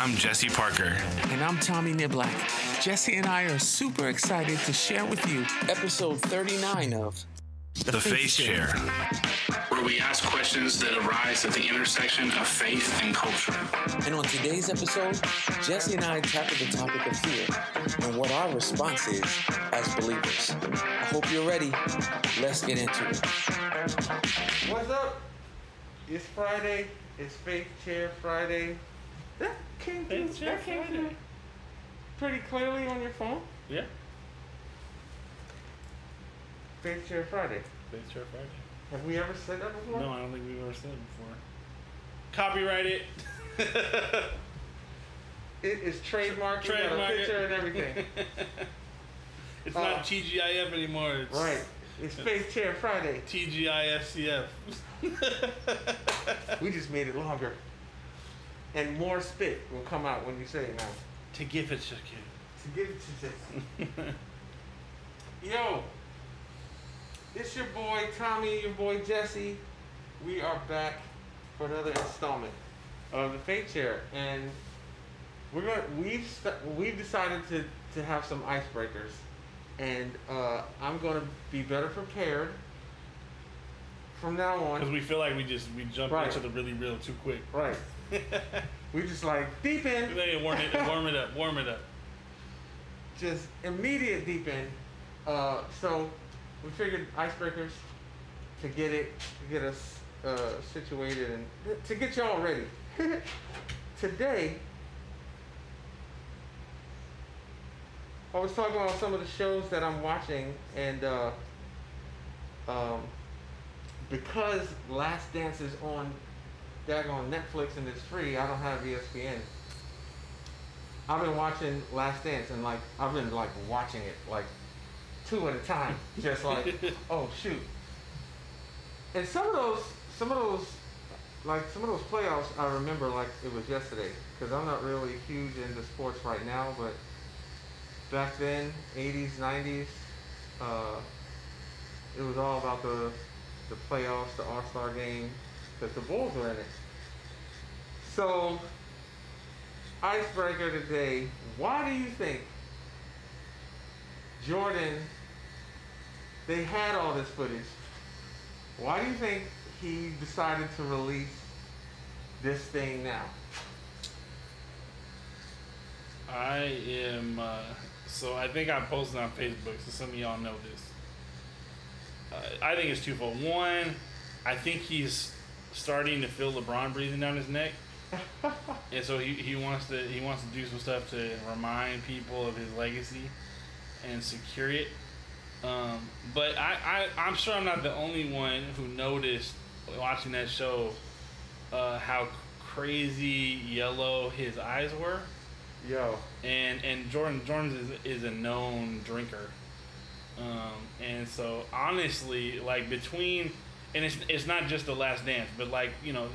I'm Jesse Parker. And I'm Tommy Niblack. Jesse and I are super excited to share with you episode 39 of The, the Faith, Chair. Where we ask questions that arise at the intersection of faith and culture. And on today's episode, Jesse and I tackle the topic of fear and what our response is as believers. I hope you're ready. Let's get into it. What's up? It's Friday. It's Faith Chair Friday. That came through. That came Friday. through pretty clearly on your phone. Yeah. Faith Chair Friday. Faith Chair Friday. Have we ever said that before? No, I don't think we've ever said it before. Copyright it. It is trademarked. We got a Trademark picture and everything. It's Uh, not TGIF anymore. It's right. It's Faith Chair Friday. TGIFCF. We just made it longer. And more spit will come out when you say it now. to give it to you. To give it to Jesse. Yo, it's your boy Tommy, your boy Jesse. We are back for another installment of the Faith Chair, and we're gonna we've st- we've decided to to have some icebreakers, and uh, I'm gonna be better prepared from now on. Because we feel like we just we jump Right. into the really real too quick. Right. we just like deep in. They warm it, warm it up, warm it up. just immediate deep in. Uh, so we figured icebreakers to get it, to get us uh, situated and to get y'all ready. Today, I was talking about some of the shows that I'm watching, and uh, um, because Last Dance is on daggone Netflix and it's free, I don't have ESPN. I've been watching Last Dance and like I've been like watching it like two at a time, just like oh shoot. And some of those, some of those, like some of those playoffs, I remember like it was yesterday because I'm not really huge into sports right now, but back then, 80s, 90s, uh, it was all about the the playoffs, the All Star game, because the Bulls were in it. So icebreaker today. Why do you think Jordan? They had all this footage. Why do you think he decided to release this thing now? I am. Uh, so I think I posted on Facebook, so some of y'all know this. Uh, I think it's twofold. One, I think he's starting to feel LeBron breathing down his neck, and so he, he wants to he wants to do some stuff to remind people of his legacy and secure it. Um, but I, I I'm sure I'm not the only one who noticed watching that show uh, how crazy yellow his eyes were. Yo, and and Jordan Jordan is, is a known drinker, um, and so honestly, like between, and it's it's not just the Last Dance, but like you know,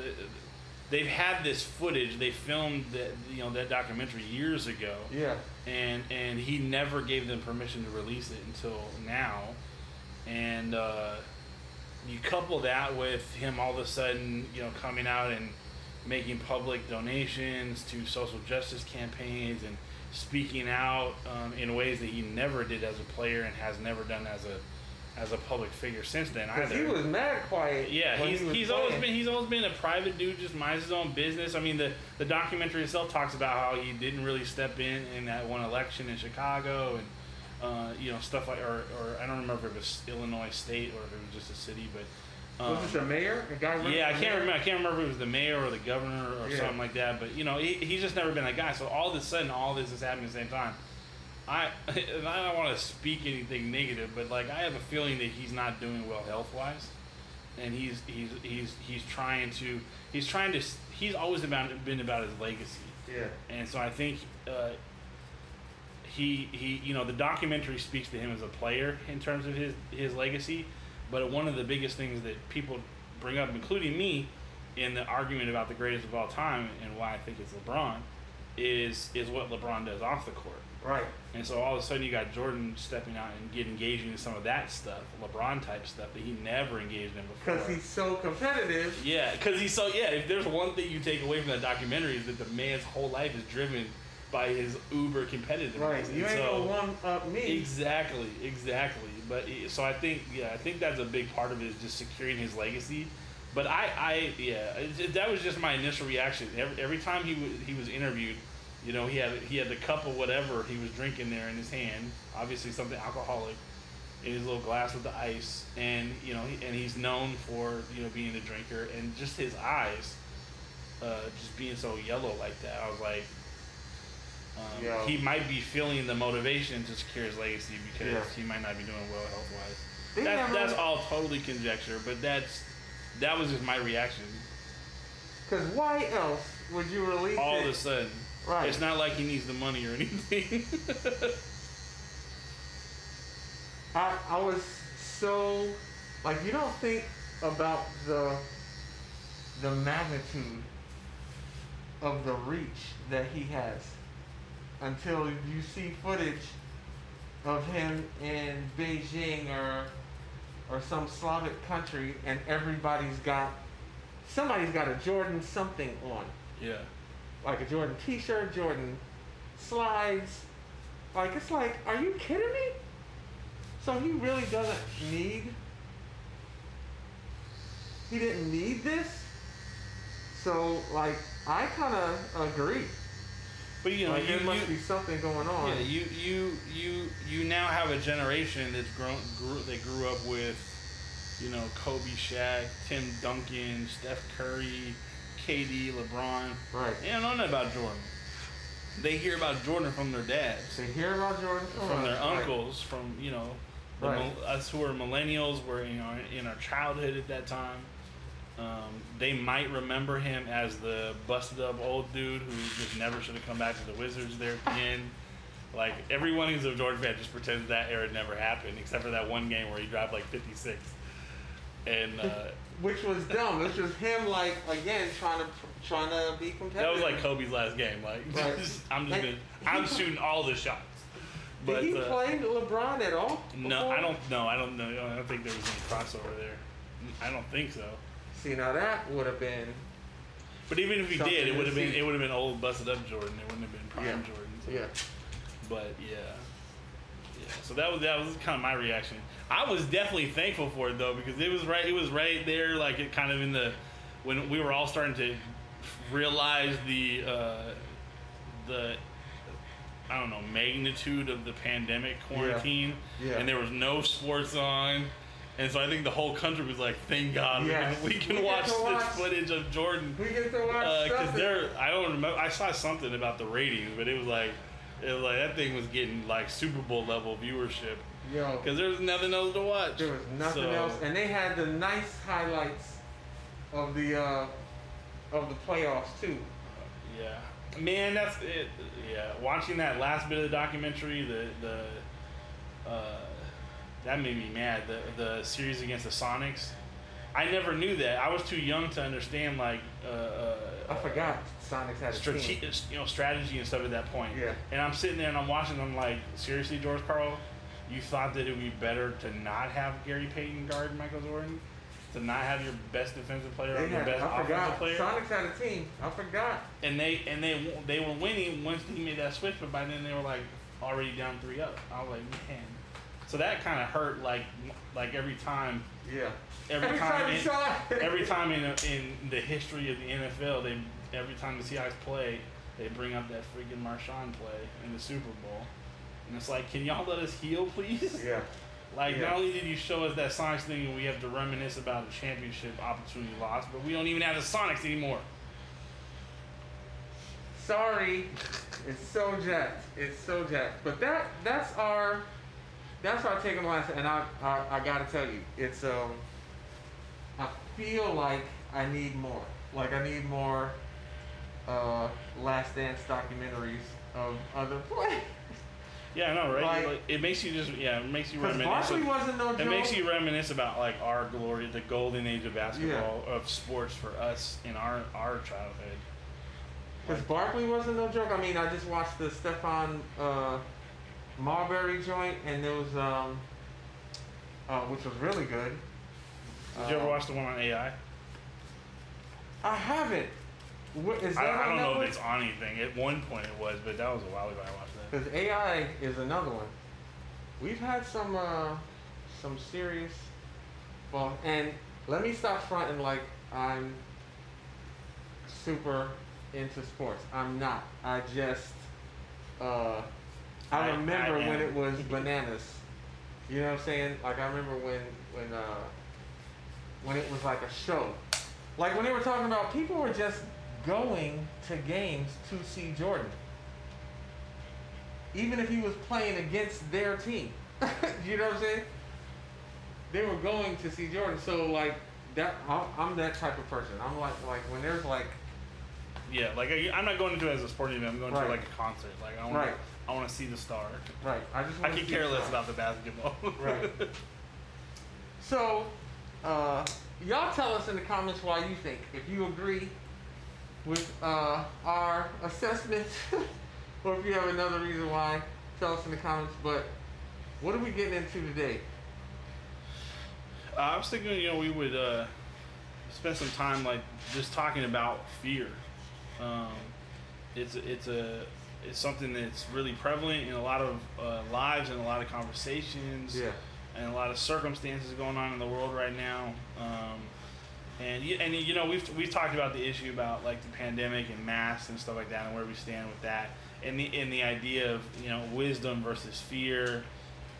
they've had this footage. They filmed that you know that documentary years ago, yeah, and and he never gave them permission to release it until now, and uh, you couple that with him all of a sudden you know coming out and making public donations to social justice campaigns and speaking out um, in ways that he never did as a player and has never done as a as a public figure since then either. he was mad quiet. Yeah, he's he he's always been he's always been a private dude, just minds his own business. I mean, the the documentary itself talks about how he didn't really step in in that one election in Chicago and uh, you know stuff like or, or I don't remember if it was Illinois State or if it was just a city, but um, Was this the mayor? The guy yeah, I can't remember. I can't remember if it was the mayor or the governor or Yeah. something like that. But you know, he, he's just never been that guy. So all of a sudden, all this is happening at the same time. I and I don't want to speak anything negative, but like I have a feeling that he's not doing well health wise, and he's he's he's he's trying to he's trying to he's always about been about his legacy. Yeah, And so I think uh, he he you know the documentary speaks to him as a player in terms of his his legacy, but one of the biggest things that people bring up, including me, in the argument about the greatest of all time and why I think it's LeBron, is is what LeBron does off the court. Right. And so all of a sudden you got Jordan stepping out and get engaging in some of that stuff, LeBron type stuff that he never engaged in before. Because he's so competitive. yeah, because he's so yeah. If there's one thing you take away from that documentary is that the man's whole life is driven by his uber competitiveness. Right. And You ain't so- gonna one up me. Exactly, exactly. But so I think, yeah, I think that's a big part of it is just securing his legacy. But I, I, yeah, that was just my initial reaction. Every, every time he was he was interviewed, you know, he had he had the cup of whatever he was drinking there in his hand, obviously something alcoholic, in his little glass with the ice, and you know, he, and he's known for you know being a drinker, and just his eyes, uh, just being so yellow like that. I was like. Um, Yeah. He might be feeling the motivation to secure his legacy because Yeah. he might not be doing well health wise. That, that's all totally conjecture, but that's that was just my reaction. Because why else would you release All it? of a sudden, Right. it's not like he needs the money or anything. I, I was so like you don't think about the the magnitude of the reach that he has until you see footage of him in Beijing or or some Slavic country and everybody's got somebody's got a Jordan something on yeah, like a Jordan T-shirt, Jordan slides. Like it's like, are you kidding me? So he really doesn't need. He didn't need this. So like, I kind of agree. but you know, like you, there must you- be something going on. yeah, you you you you now have a generation that's grown grew they grew up with, you know, Kobe, Shaq, Tim Duncan, Steph Curry, KD, LeBron. right. They don't know nothing about Jordan. They hear about Jordan from their dads. They hear about Jordan from their right. uncles, from you know, Right. mil- us who are millennials were in our in our childhood at that time. Um, they might remember him as the busted up old dude who just never should have come back to the Wizards there at the end. Like everyone who's a Jordan fan just pretends that era never happened, except for that one game where he dropped like 56. And uh, Which was dumb. Which was him like again trying to trying to be competitive. that was like Kobe's last game. Like Right. I'm just gonna, I'm shooting all the shots. But Did he uh, play LeBron at all? No. I don't know. I don't know. I don't think there was any crossover there. I don't think so. See now that would have been But even if he did, it would have been it would have been old busted up Jordan. It wouldn't have been prime Yeah. Jordan. So. yeah. But yeah, yeah. So that was that was kind of my reaction. I was definitely thankful for it though because it was right. It was right there, like it kind of in the when we were all starting to realize the uh, the I don't know magnitude of the pandemic quarantine, Yeah. and there was no sports on. And so I think the whole country was like, "Thank God Yes. we can, we can We watch this watch- footage of Jordan." We get to watch because something. there, I don't remember. I saw something about the ratings, but it was like, it was like that thing was getting like Super Bowl level viewership Yo, because there was nothing else to watch. there was nothing So, else, and they had the nice highlights of the uh, of the playoffs too. Yeah, man, that's it. Yeah, watching that last bit of the documentary, the the uh, that made me mad. The the series against the Sonics. I never knew that. I was too young to understand like uh, uh, I forgot Sonics had a team. strate- you know, strategy and stuff at that point. Yeah. And I'm sitting there and I'm watching. I'm like, seriously, George Karl, you thought that it would be better to not have Gary Payton guard Michael Jordan, to not have your best defensive player or your best I offensive forgot. player, Sonics had a team. I forgot. and they and they they were winning once he made that switch, but by then they were like already down three up. I was like, man. So that kind of hurt. Like like every time Yeah. every, time, you in, every time in, in the history of the NFL, they every time the Seahawks play, they bring up that freaking Marshawn play in the Super Bowl, and it's like, can y'all let us heal, please? Yeah. Like, Yeah. not only did you show us that Sonics thing, and we have to reminisce about a championship opportunity lost, but we don't even have the Sonics anymore. Sorry, it's so jacked. It's so jacked. But that that's our that's our take on the last. And I, I I gotta tell you, it's um. I feel like I need more. Like I need more. Uh, Last Dance documentaries of other players. Yeah, I know, right? Like- Like, it makes you just yeah, it makes you reminisce. Barkley of- wasn't no joke. It makes you reminisce about like our glory, the golden age of basketball, of sports for us in our our childhood. Because Barkley wasn't no joke. I mean, I just watched the Stephon uh, Marbury joint, and there was um, uh, which was really good. Did you ever Uh, watch the one on AI? I haven't. What, is I, I don't know if it's on anything. At one point it was, but that was a while ago I watched that. Because AI is another one. We've had some uh, some serious. Well, and let me stop fronting like I'm super into sports. I'm not. I just. Uh, I, I- remember I when it was bananas. You know what I'm saying? Like I remember when when uh, when it was like a show. Like when they were talking about people were just going to games to see Jordan even if he was playing against their team. you know what I'm saying? They were going to see Jordan, so like that. I'm, I'm that type of person. I'm like like when there's like Yeah, like I, I'm not going to do it as a sporting event. I'm going Right. to like a concert. Like I want Right. to, I want to see the star. right. I just I see care less about the basketball. Right. So, uh, y'all tell us in the comments why you think. If you agree with uh, our assessment, or if you have another reason why, tell us in the comments. But what are we getting into today? Uh, I was thinking, you know, we would uh, spend some time like just talking about fear. Um, it's it's a it's something that's really prevalent in a lot of uh, lives and a lot of conversations. Yeah. and a lot of circumstances going on in the world right now. Um, and and you know we've we've talked about the issue about like the pandemic and masks and stuff like that and where we stand with that and the and the idea of you know wisdom versus fear,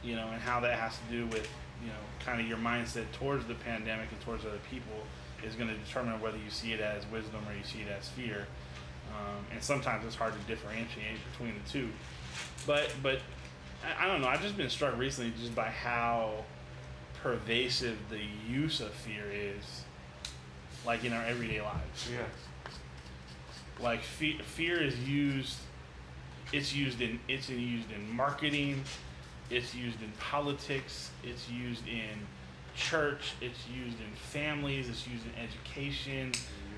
you know, and how that has to do with you know kind of your mindset towards the pandemic and towards other people is going to determine whether you see it as wisdom or you see it as fear. Um, and sometimes it's hard to differentiate between the two. But but I, I don't know. I've just been struck recently just by how pervasive the use of fear is, like in our everyday lives. Yeah. Like fe- fear is used. It's used in it's used in marketing. It's used in politics. It's used in church. It's used in families. It's used in education.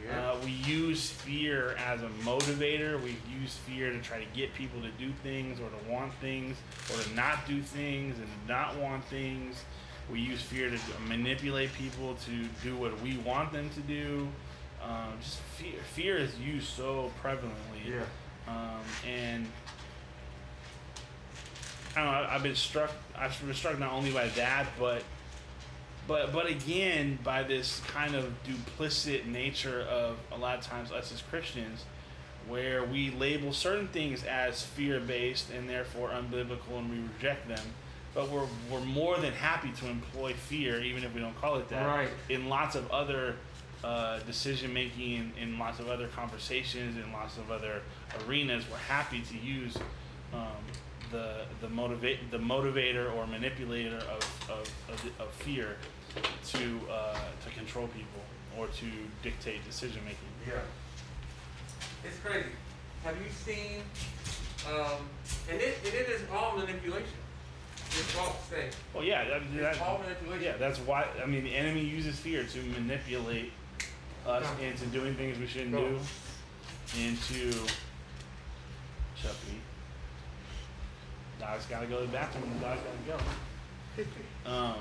Yeah. Uh, we use fear as a motivator. We use fear to try to get people to do things or to want things or to not do things and not want things. We use fear to manipulate people to do what we want them to do. Um, just fear, fear is used so prevalently. Yeah. Um, and I don't know. I've been struck. I've been struck not only by that, but but but again by this kind of duplicit nature of a lot of times us as Christians, where we label certain things as fear based and therefore unbiblical, and we reject them. But we're we're more than happy to employ fear, even if we don't call it that, Right. in lots of other uh, decision making, in, in lots of other conversations, in lots of other arenas. We're happy to use um, the the motivate the motivator or manipulator of of, of, of fear to uh, to control people or to dictate decision making. Yeah. It's crazy. Have you seen? Um, and it, and it is all manipulation. It's all say. Well, yeah, that, It's that- all manipulation. yeah, that's why. I mean, the enemy uses fear to manipulate us Yeah. into doing things we shouldn't Go. do, into shut Dog's gotta go to the bathroom. The dog's gotta go. Um,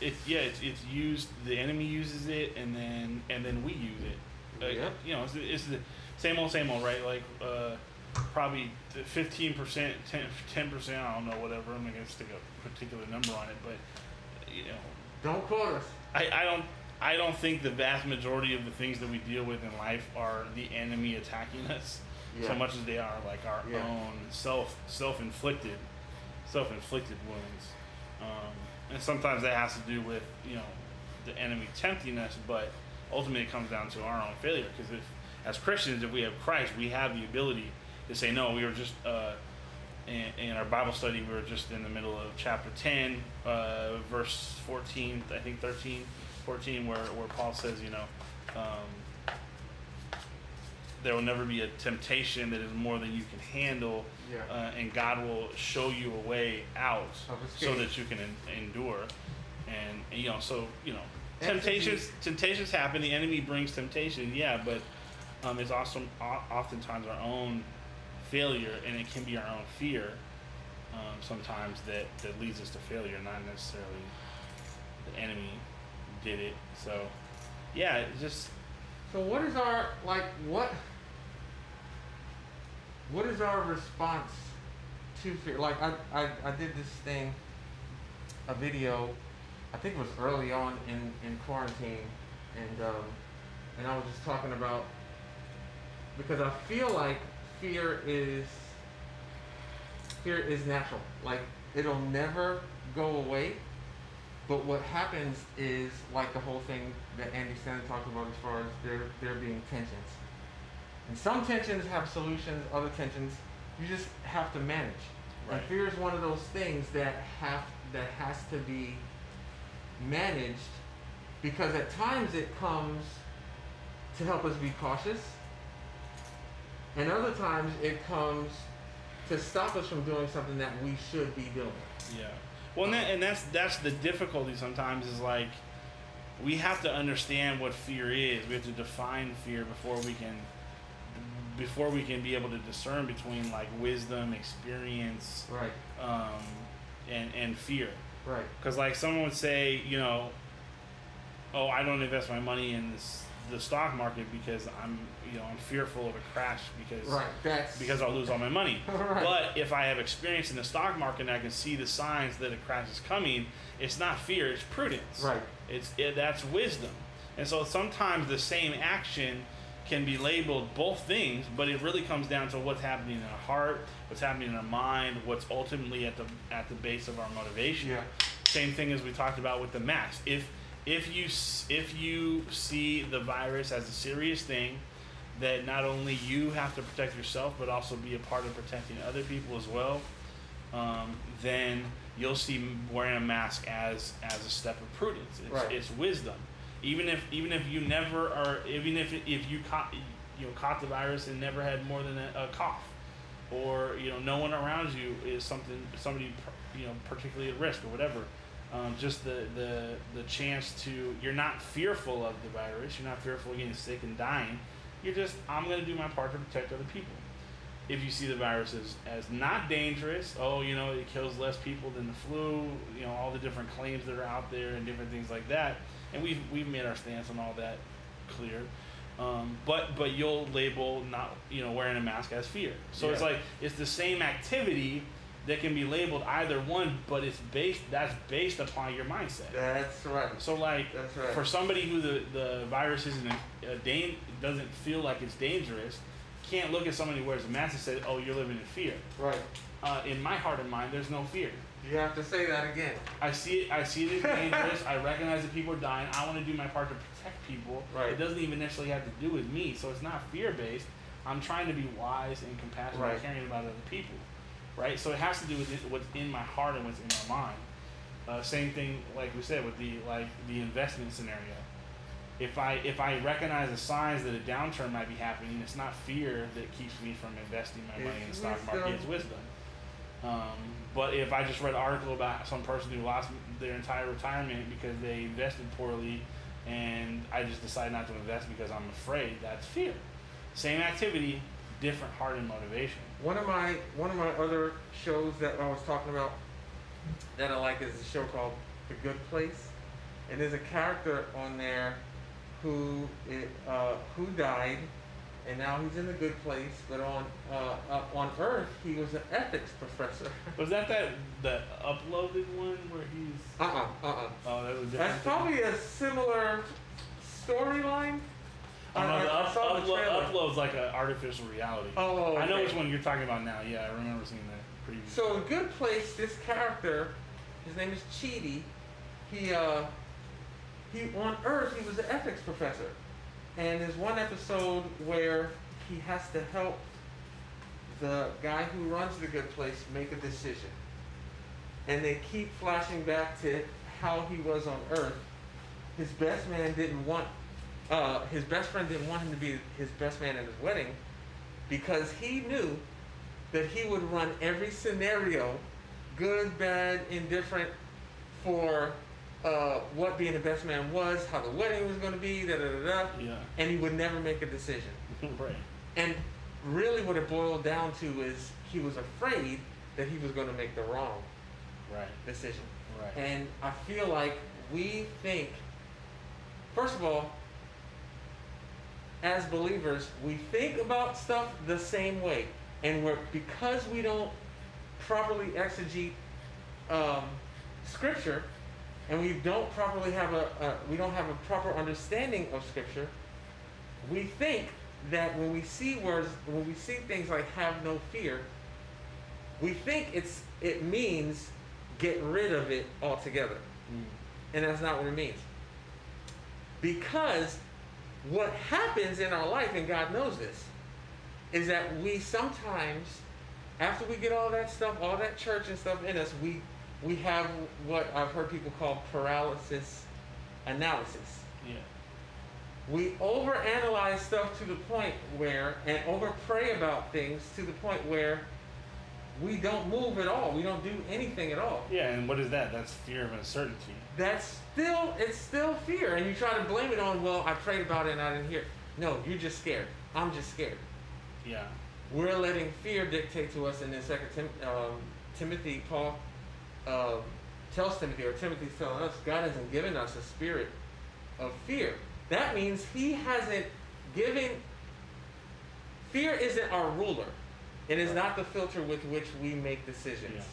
it yeah, it's, it's used. The enemy uses it, and then and then we use it. Uh, Yeah. You know, it's, the- it's the same old, same old, right? Like uh, probably fifteen percent, 10 percent. I don't know, whatever. I'm not gonna stick a particular number on it, but you know, Don't quote us. I, I don't. I don't think the vast majority of the things that we deal with in life are the enemy attacking us Yeah. so much as they are like our Yeah. own self self inflicted self inflicted wounds. Um, and sometimes that has to do with you know the enemy tempting us, but ultimately it comes down to our own failure. Because if as Christians, if we have Christ, we have the ability to say no. We were just uh, in, in our Bible study. We were just in the middle of chapter ten, uh, verse fourteen, I think 13, 14, where where Paul says, you know. Um, there will never be a temptation that is more than you can handle, Yeah. uh, and God will show you a way out so that you can en- endure. And, and, you know, so you know, temptations temptations happen. The enemy brings temptation, yeah, but um, it's also oftentimes our own failure, and it can be our own fear um, sometimes that that leads us to failure, not necessarily the enemy did it. So yeah, it just So what is our like what what is our response to fear? Like I, I, I did this thing, a video, I think it was early on in, in quarantine, and um, and I was just talking about because I feel like fear is fear is natural. Like it'll never go away. But what happens is like the whole thing that Andy Stanley talked about as far as there there being tensions. And some tensions have solutions, other tensions you just have to manage. Right. And fear is one of those things that have that has to be managed because at times it comes to help us be cautious. And other times it comes to stop us from doing something that we should be doing. Yeah. Well, and, that, and that's that's the difficulty sometimes is like we have to understand what fear is. We have to define fear before we can before we can be able to discern between like wisdom, experience, Right. um, and and fear. Right. Because like someone would say, you know, oh, I don't invest my money in this, the stock market because I'm you know I'm fearful of a crash because Right. That's because I'll lose all my money. Right. But if I have experience in the stock market and I can see the signs that a crash is coming, it's not fear, it's prudence. Right. It's it, that's wisdom. And so sometimes the same action can be labeled both things, but it really comes down to what's happening in our heart, what's happening in our mind, what's ultimately at the at the base of our motivation. Yeah. Same thing as we talked about with the mask. If if you if you see the virus as a serious thing, that not only you have to protect yourself, but also be a part of protecting other people as well, um, then you'll see wearing a mask as as a step of prudence. It's, Right. it's wisdom. Even if even if you never are, even if if you caught you know caught the virus and never had more than a, a cough, or you know no one around you is something somebody you know particularly at risk or whatever. Um, just the, the the chance to you're not fearful of the virus. You're not fearful of getting sick and dying. You're just I'm gonna do my part to protect other people. If you see the virus as, as not dangerous, oh you know it kills less people than the flu. You know all the different claims that are out there and different things like that. And we've we've made our stance on all that clear. Um, but but you'll label not you know wearing a mask as fear. So it's like it's the same activity that can be labeled either one, but it's based that's based upon your mindset. That's right. So like That's right. for somebody who the, the virus isn't a, a dan- doesn't feel like it's dangerous, can't look at somebody who wears a mask and say, "Oh, you're living in fear." Right. Uh, in my heart and mind, there's no fear. You have to say that again. I see it. I see it as dangerous. I recognize that people are dying. I want to do my part to protect people. Right. It doesn't even necessarily have to do with me. So it's not fear based. I'm trying to be wise and compassionate Right. and caring about other people. Right. So it has to do with what's in my heart and what's in my mind. Uh, same thing, like we said, with the like the investment scenario. If I if I recognize the signs that a downturn might be happening, it's not fear that keeps me from investing my money in the stock market. It's wisdom. Um, but if I just read an article about some person who lost their entire retirement because they invested poorly, and I just decide not to invest because I'm afraid, that's fear. Same activity, different heart and motivation. One of my one of my other shows that I was talking about that I like is a show called The Good Place, and there's a character on there who it, uh, who died, and now he's in the good place. But on uh, uh, on Earth, he was an ethics professor. Was that that the uploaded one where he's? uh uh uh uh. Oh, that was different. That's probably a similar storyline. Oh, no, I- the I up, the upload, upload's like an artificial reality. Oh, I know which one you're talking about now. Yeah, I remember seeing that. So in Good Place, this character, his name is Chidi. He uh, he on Earth he was an ethics professor, and there's one episode where he has to help the guy who runs the Good Place make a decision, and they keep flashing back to how he was on Earth. His best man didn't want. Uh, his best friend didn't want him to be his best man at his wedding because he knew that he would run every scenario, good, bad, indifferent, for uh, what being the best man was, how the wedding was going to be, da da da da, Yeah. and he would never make a decision. right. And really, what it boiled down to is he was afraid that he was going to make the wrong Right. decision. Right. And I feel like we think, first of all, as believers, we think about stuff the same way. And we're, because we don't properly exegete um, scripture, and we don't properly have a, we don't have a proper understanding of scripture, we think that when we see words, when we see things like have no fear, we think it's it means get rid of it altogether. Mm. And that's not what it means. Because what happens in our life, and God knows this, is that we sometimes, after we get all that stuff, all that church and stuff in us, we we have what I've heard people call paralysis analysis. Yeah. We overanalyze stuff to the point where, and over pray about things to the point where we don't move at all. We don't do anything at all. Yeah. And what is that? That's fear of uncertainty. That's still, it's still fear. And you try to blame it on, well, I prayed about it and I didn't hear. No, you're just scared. I'm just scared. Yeah. We're letting fear dictate to us. And in Second Tim, um, Timothy, Paul um tells Timothy, or Timothy's telling us, God hasn't given us a spirit of fear. That means He hasn't given. Fear isn't our ruler. It is not the filter with which we make decisions.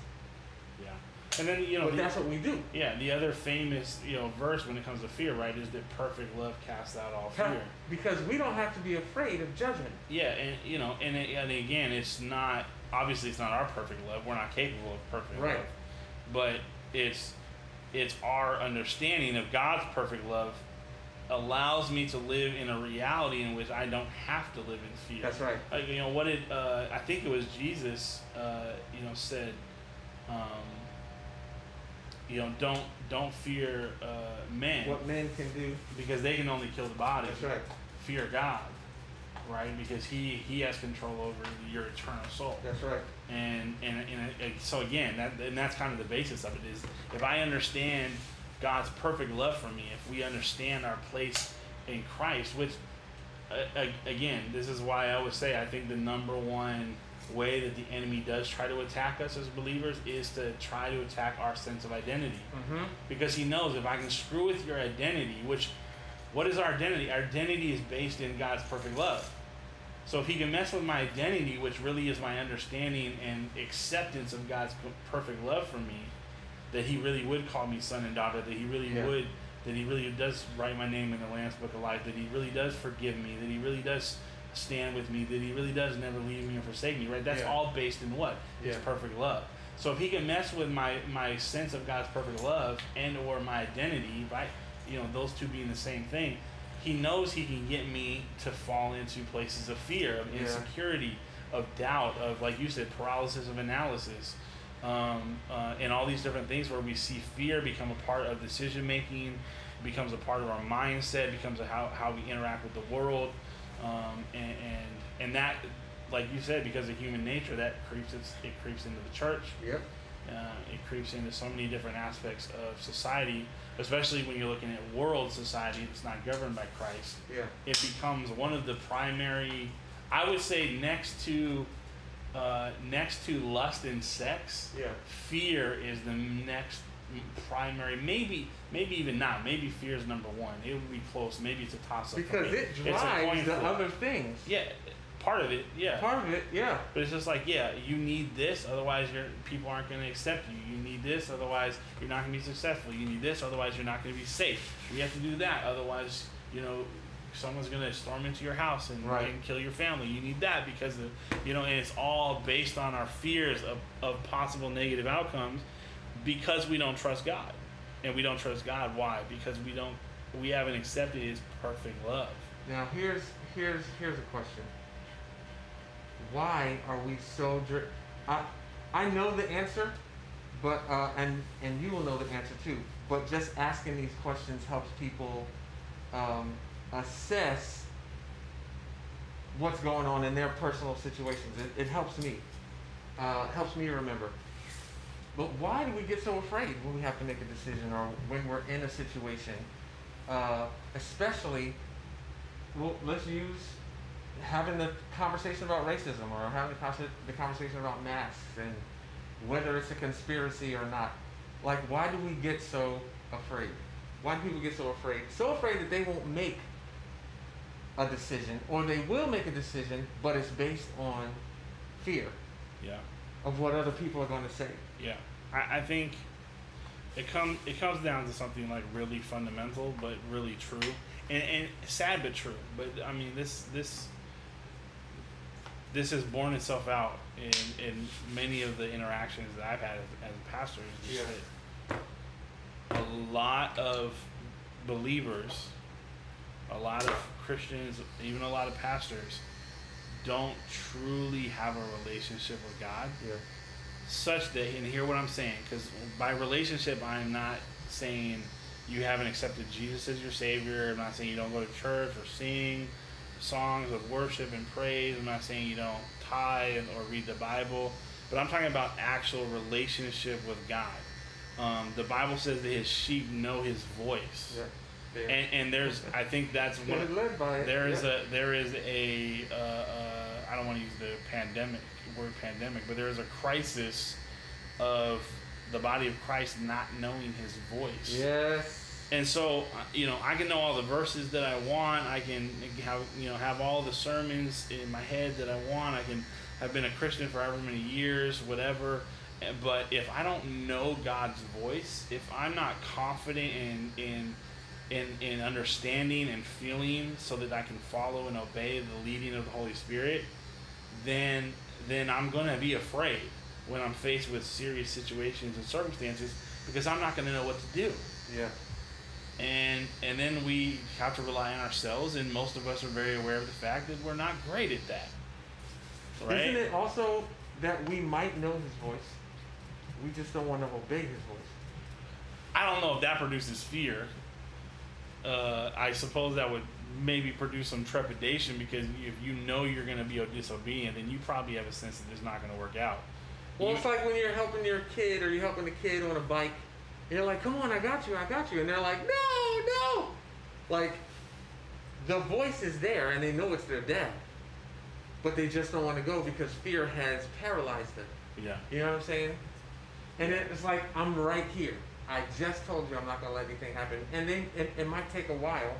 Yeah. Yeah. And then you know. The- that's what we do. yeah. The other famous you know verse when it comes to fear, right, is that perfect love casts out all fear. Because we don't have to be afraid of judgment. Yeah, and you know, and, it, and again, it's not obviously it's not our perfect love. We're not capable of perfect Right. love, but it's it's our understanding of God's perfect love allows me to live in a reality in which I don't have to live in fear. That's right. Like, you know what did uh, I think it was Jesus? Uh, you know said, um, you know don't don't fear uh, men What men can do. because they can only kill the body That's right. fear God, right? Because He He has control over your eternal soul. That's right. And and, and uh, so again, that and that's kind of the basis of it is if I understand God's perfect love for me, if we understand our place in Christ, which uh, again, this is why I always say I think the number one way that the enemy does try to attack us as believers is to try to attack our sense of identity Mm-hmm. because he knows if I can screw with your identity, which what is our identity? Our identity is based in God's perfect love. So if he can mess with my identity, which really is my understanding and acceptance of God's perfect love for me, that he really would call me son and daughter, that he really Yeah. would, that he really does write my name in the Lamb's Book of Life, that he really does forgive me, that he really does stand with me, that he really does never leave me or forsake me, right? That's Yeah. all based in what? His Yeah. perfect love. So if he can mess with my my sense of God's perfect love and or my identity, right? You know, those two being the same thing, he knows he can get me to fall into places of fear, of Yeah. insecurity, of doubt, of like you said, paralysis of analysis, um, uh, and all these different things where we see fear become a part of decision making, becomes a part of our mindset, becomes a how how we interact with the world, um, and, and and that, like you said, because of human nature, that creeps it's, it creeps into the church. Yep. Uh, it creeps into so many different aspects of society, especially when you're looking at world society that's not governed by Christ. Yeah. It becomes one of the primary, I would say, next to uh, next to lust and sex. Yeah. Fear is the next primary, maybe maybe even not. Maybe fear is number one. It would be close. Maybe it's a toss up. Because it drives the other things. Yeah, part of it. Yeah. Part of it, yeah. But it's just like, yeah, you need this, otherwise your people aren't going to accept you. You need this, otherwise you're not going to be successful. You need this, otherwise you're not going to be safe. You have to do that, otherwise, you know, someone's going to storm into your house and, Right. and kill your family. You need that because of, you know, and it's all based on our fears of, of possible negative outcomes because we don't trust God. And we don't trust God. Why? Because we don't, we haven't accepted His perfect love. Now here's here's here's a question. Why are we so dri- I I know the answer, but uh, and and you will know the answer too. But just asking these questions helps people um, assess what's going on in their personal situations. It, it helps me. Uh, helps me remember. But why do we get so afraid when we have to make a decision or when we're in a situation? Uh, especially, well, let's use having the conversation about racism or having the, conversation about masks and whether it's a conspiracy or not. Like, why do we get so afraid? Why do people get so afraid? So afraid that they won't make a decision or they will make a decision, but it's based on fear Yeah. of what other people are going to say. Yeah, I, I think it comes it comes down to something like really fundamental, but really true, and, and sad but true. But I mean, this this this has borne itself out in, in many of the interactions that I've had as, as a pastor. is just Yeah. that a lot of believers, a lot of Christians, even a lot of pastors, don't truly have a relationship with God Yeah. such that and hear what i'm saying because by relationship i'm not saying you haven't accepted jesus as your savior i'm not saying you don't go to church or sing songs of worship and praise i'm not saying you don't tithe or read the bible but i'm talking about actual relationship with god um, the bible says that his sheep know his voice Yeah. Yeah. and, and there's i think that's one They're led by it. there is yeah. a there is a uh, uh, I don't want to use the pandemic word pandemic, but there is a crisis of the body of Christ not knowing His voice. Yes. And so, you know, I can know all the verses that I want. I can have, you know, have all the sermons in my head that I want. I can have been a Christian for however many years, whatever. But if I don't know God's voice, if I'm not confident in in in, in understanding and feeling, so that I can follow and obey the leading of the Holy Spirit, then then I'm gonna be afraid when I'm faced with serious situations and circumstances because I'm not gonna know what to do Yeah. And and then we have to rely on ourselves and most of us are very aware of the fact that we're not great at that right Isn't it also that we might know his voice? We just don't want to obey his voice. i don't know if that produces fear uh, i suppose that would maybe produce some trepidation because if you know you're going to be disobedient then you probably have a sense that it's not going to work out Well, You- it's like when you're helping your kid or you're helping a kid on a bike. And you're like, come on, I got you, I got you. And they're like, no, no. Like, the voice is there and they know it's their dad. But they just don't want to go because fear has paralyzed them. yeah You know what I'm saying? And it's like, I'm right here. I just told you I'm not going to let anything happen. And then it, it might take a while,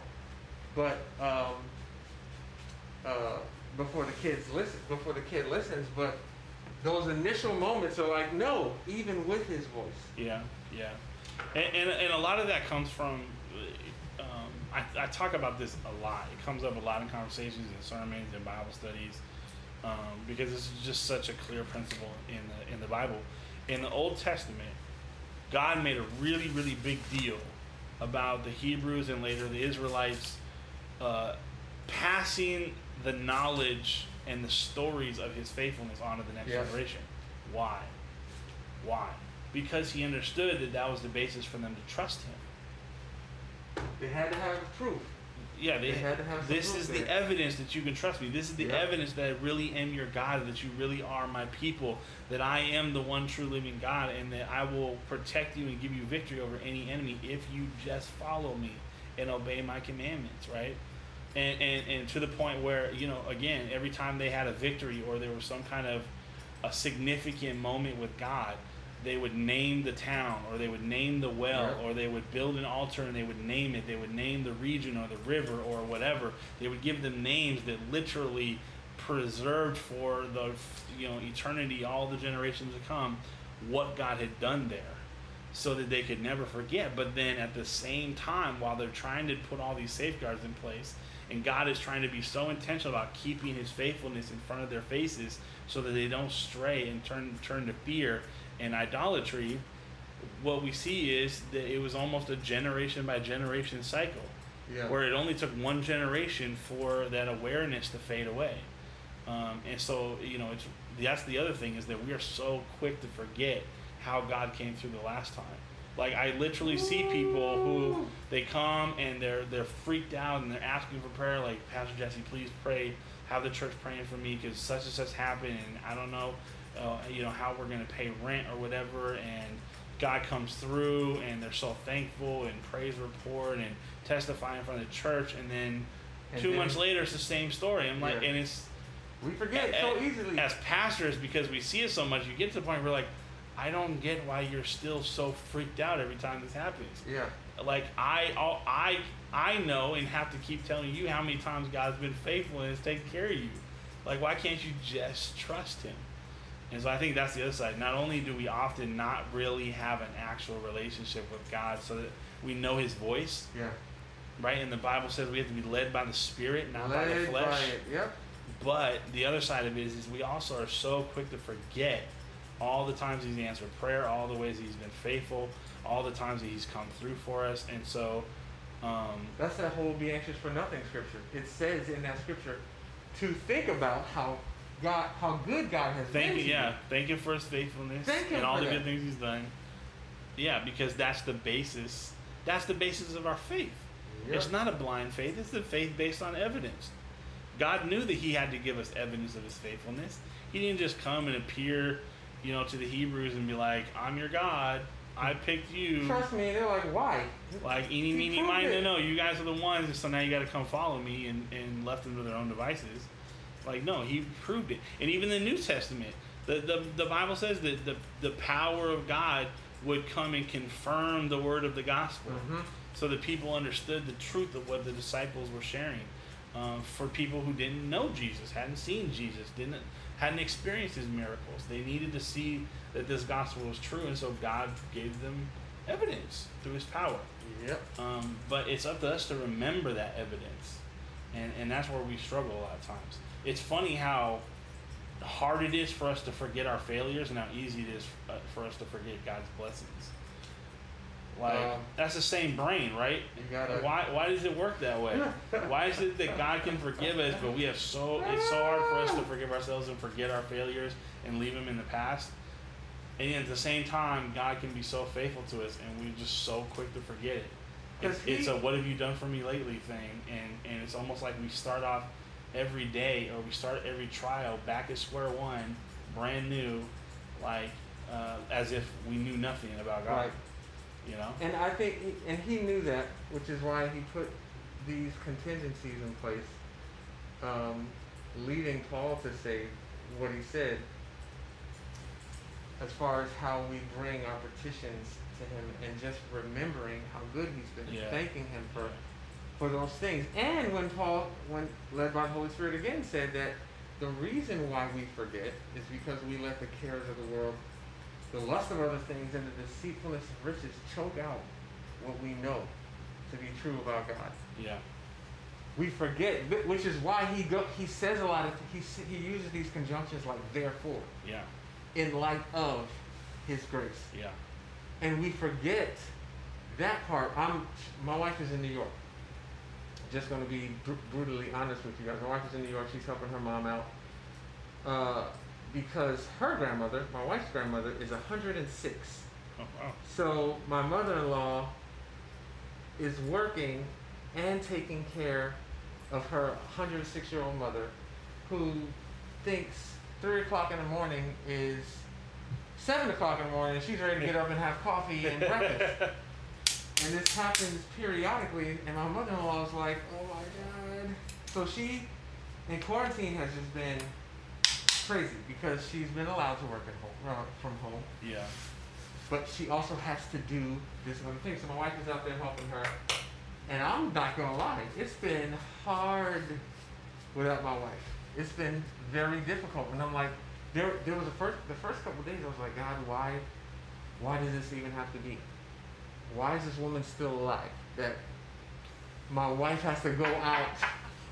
but um, uh, before the kids listen, before the kid listens, but those initial moments are like, no, even with his voice. Yeah, yeah, and, and, and a lot of that comes from. Um, I, I talk about this a lot. It comes up a lot in conversations and sermons and Bible studies um, because this is just such a clear principle in the in the Bible. In the Old Testament, God made a really really big deal about the Hebrews and later the Israelites uh, passing the knowledge and the stories of His faithfulness on to the next Yes. generation. Why? Why? Because he understood that that was the basis for them to trust him. They had to have proof. Yeah, they, They had to have this is the evidence that you can trust me. This is the Yeah. evidence that I really am your God, that you really are my people, that I am the one true living God, and that I will protect you and give you victory over any enemy if you just follow me and obey my commandments, right? And, and, and to the point where, you know, again, every time they had a victory or there was some kind of a significant moment with God, they would name the town or they would name the well Yeah. or they would build an altar and they would name it. They would name the region or the river or whatever. They would give them names that literally preserved for the you know eternity, all the generations to come, what God had done there, so that they could never forget. But then at the same time, while they're trying to put all these safeguards in place, and God is trying to be so intentional about keeping His faithfulness in front of their faces, so that they don't stray and turn turn to fear and idolatry. What we see is that it was almost a generation by generation cycle Yeah. where it only took one generation for that awareness to fade away. Um, and so, you know, it's that's the other thing is that we are so quick to forget how God came through the last time. Like I literally see people who they come and they're they're freaked out and they're asking for prayer. Like Pastor Jesse, please pray. Have the church praying for me because such and such happened and I don't know. Uh, you know, how we're going to pay rent or whatever, and God comes through, and they're so thankful and praise report and testify in front of the church, and then And two then- months later, it's the same story. I'm like, Yeah. and it's We forget so easily. as pastors because we see it so much. You get to the point where like, I don't get why you're still so freaked out every time this happens. yeah. Like I, all, I, I know and have to keep telling you how many times God's been faithful and has taken care of you. Like why can't you just trust Him? And so I think that's the other side. Not only do we often not really have an actual relationship with God, so that we know His voice, Yeah. right? And the Bible says we have to be led by the Spirit, not by the Led flesh. by it. Yep. But the other side of it is, is we also are so quick to forget all the times he's answered prayer, all the ways he's been faithful, all the times that he's come through for us. And so, um, That's that whole be anxious for nothing scripture. It says in that scripture to think about how God, how good God has been. thank you, yeah, thank him for his faithfulness Thank him and all the that. good things he's done. Yeah, because that's the basis. That's the basis of our faith. Yep. It's not a blind faith. It's the faith based on evidence. God knew that He had to give us evidence of His faithfulness. He didn't just come and appear, you know, to the Hebrews and be like, "I'm your God. I picked you." Trust me, they're like, why? Like eeny, meeny, miny, no, no, you guys are the ones, so now you got to come follow me, and, and left them to their own devices. Like no, he proved it, and even the New Testament, the the, the Bible says that the the power of God would come and confirm the word of the gospel, Mhm. so that people understood the truth of what the disciples were sharing. Um, for people who didn't know Jesus, hadn't seen Jesus, didn't hadn't experienced his miracles, they needed to see that this gospel was true, and so God gave them evidence through His power. Yep. Um, but it's up to us to remember that evidence, and and that's where we struggle a lot of times. It's funny how hard it is for us to forget our failures, and how easy it is uh, for us to forget God's blessings. Like Um, that's the same brain, right? You gotta- Why why does it work that way? why is it that God can forgive us, but we have so it's so hard for us to forgive ourselves and forget our failures and leave them in the past. And at the same time, God can be so faithful to us, and we're just so quick to forget it. It's, he- it's a "What have you done for me lately?" thing, and and it's almost like we start off every day, or we start every trial back at square one, brand new, like uh, as if we knew nothing about God. Right. You know? And I think, he, and he knew that, which is why he put these contingencies in place, um, leading Paul to say what he said, as far as how we bring our petitions to him, and just remembering how good he's been, Yeah. thanking him for for those things. And when Paul, when led by the Holy Spirit again, said that the reason why we forget is because we let the cares of the world, the lust of other things, and the deceitfulness of riches choke out what we know to be true about God. Yeah. We forget, which is why he go, he says a lot of he he uses these conjunctions like therefore Yeah. in light of his grace, Yeah. and we forget that part. I'm my wife is in New York. Just going to be br- brutally honest with you guys. My wife is in New York. She's helping her mom out uh, because her grandmother, my wife's grandmother, is 106. Oh, wow. So my mother-in-law is working and taking care of her 106-year-old mother, who thinks three o'clock in the morning is seven o'clock in the morning, and she's ready to get up and have coffee and breakfast. And this happens periodically, and my mother-in-law is like, "Oh my god!" So she, in quarantine, has just been crazy because she's been allowed to work at home uh, from home Yeah. but she also has to do this other thing. So my wife is out there helping her, and I'm not gonna lie, it's been hard without my wife. It's been very difficult, and I'm like, there, there was a first, the first couple of days, I was like, God, why, why does this even have to be? Why is this woman still alive? That my wife has to go out.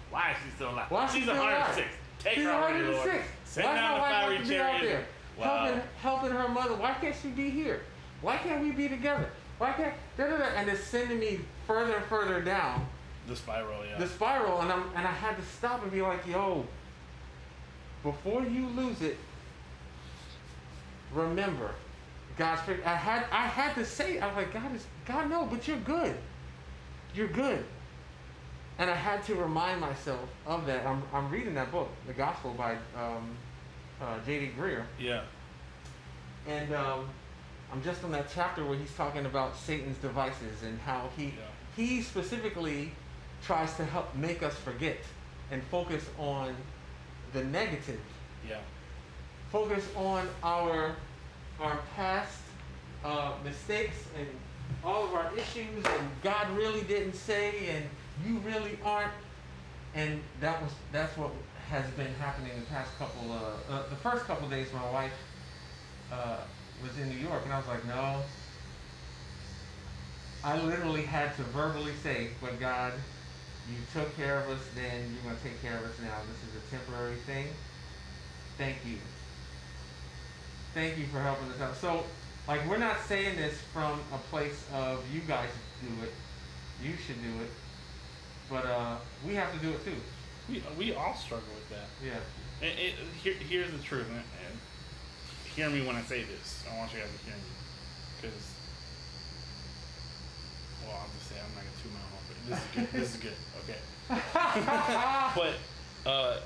Why is she still alive? Why is she She's still alive? 106. Take She's her already, Lord. 106. Send Why down my the wife fiery have to be out chariot. there Wow. helping, helping her mother? Why can't she be here? Why can't we be together? Why can't da, da, da, and it's sending me further and further down The spiral, yeah. the spiral, and I'm and I had to stop and be like, yo, before you lose it, remember, God's. I had I had to say, I was like, God is God, no, but you're good. You're good. And I had to remind myself of that. I'm, I'm reading that book, The Gospel by um, uh, J.D. Greear, Yeah. and um, I'm just on that chapter where he's talking about Satan's devices and how he Yeah. he specifically tries to help make us forget and focus on the negative. Yeah. Focus on our our past uh, mistakes and all of our issues, and God really didn't say, and you really aren't. And that was that's what has been happening the past couple. Uh, uh, the first couple of days, my wife uh, was in New York, and I was like, no. I literally had to verbally say, but God, you took care of us then, you're going to take care of us now. This is a temporary thing. Thank you. Thank you for helping us out. So, like, we're not saying this from a place of you guys do it, you should do it, but uh, we have to do it too. We, we all struggle with that. Yeah. And it, here, here's the truth, and, and hear me when I say this. I want you guys to hear me, because well, I'll just say I'm not gonna toot my horn, but this is good. this is good. Okay. but uh,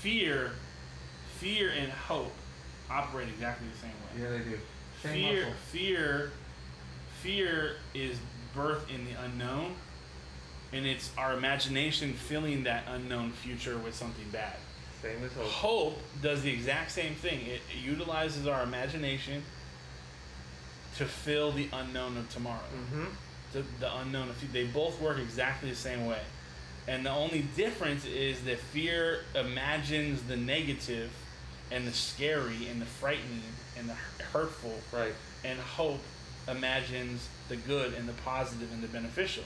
fear, fear and hope operate exactly the same way. Yeah, they do. Same fear, muscle. fear, fear is birth in the unknown, and it's our imagination filling that unknown future with something bad. Same as hope. Hope does the exact same thing. It, it utilizes our imagination to fill the unknown of tomorrow. Mm-hmm. The, the unknown of they both work exactly the same way. And the only difference is that fear imagines the negative and the scary and the frightening and the hurtful Right. and hope imagines the good and the positive and the beneficial.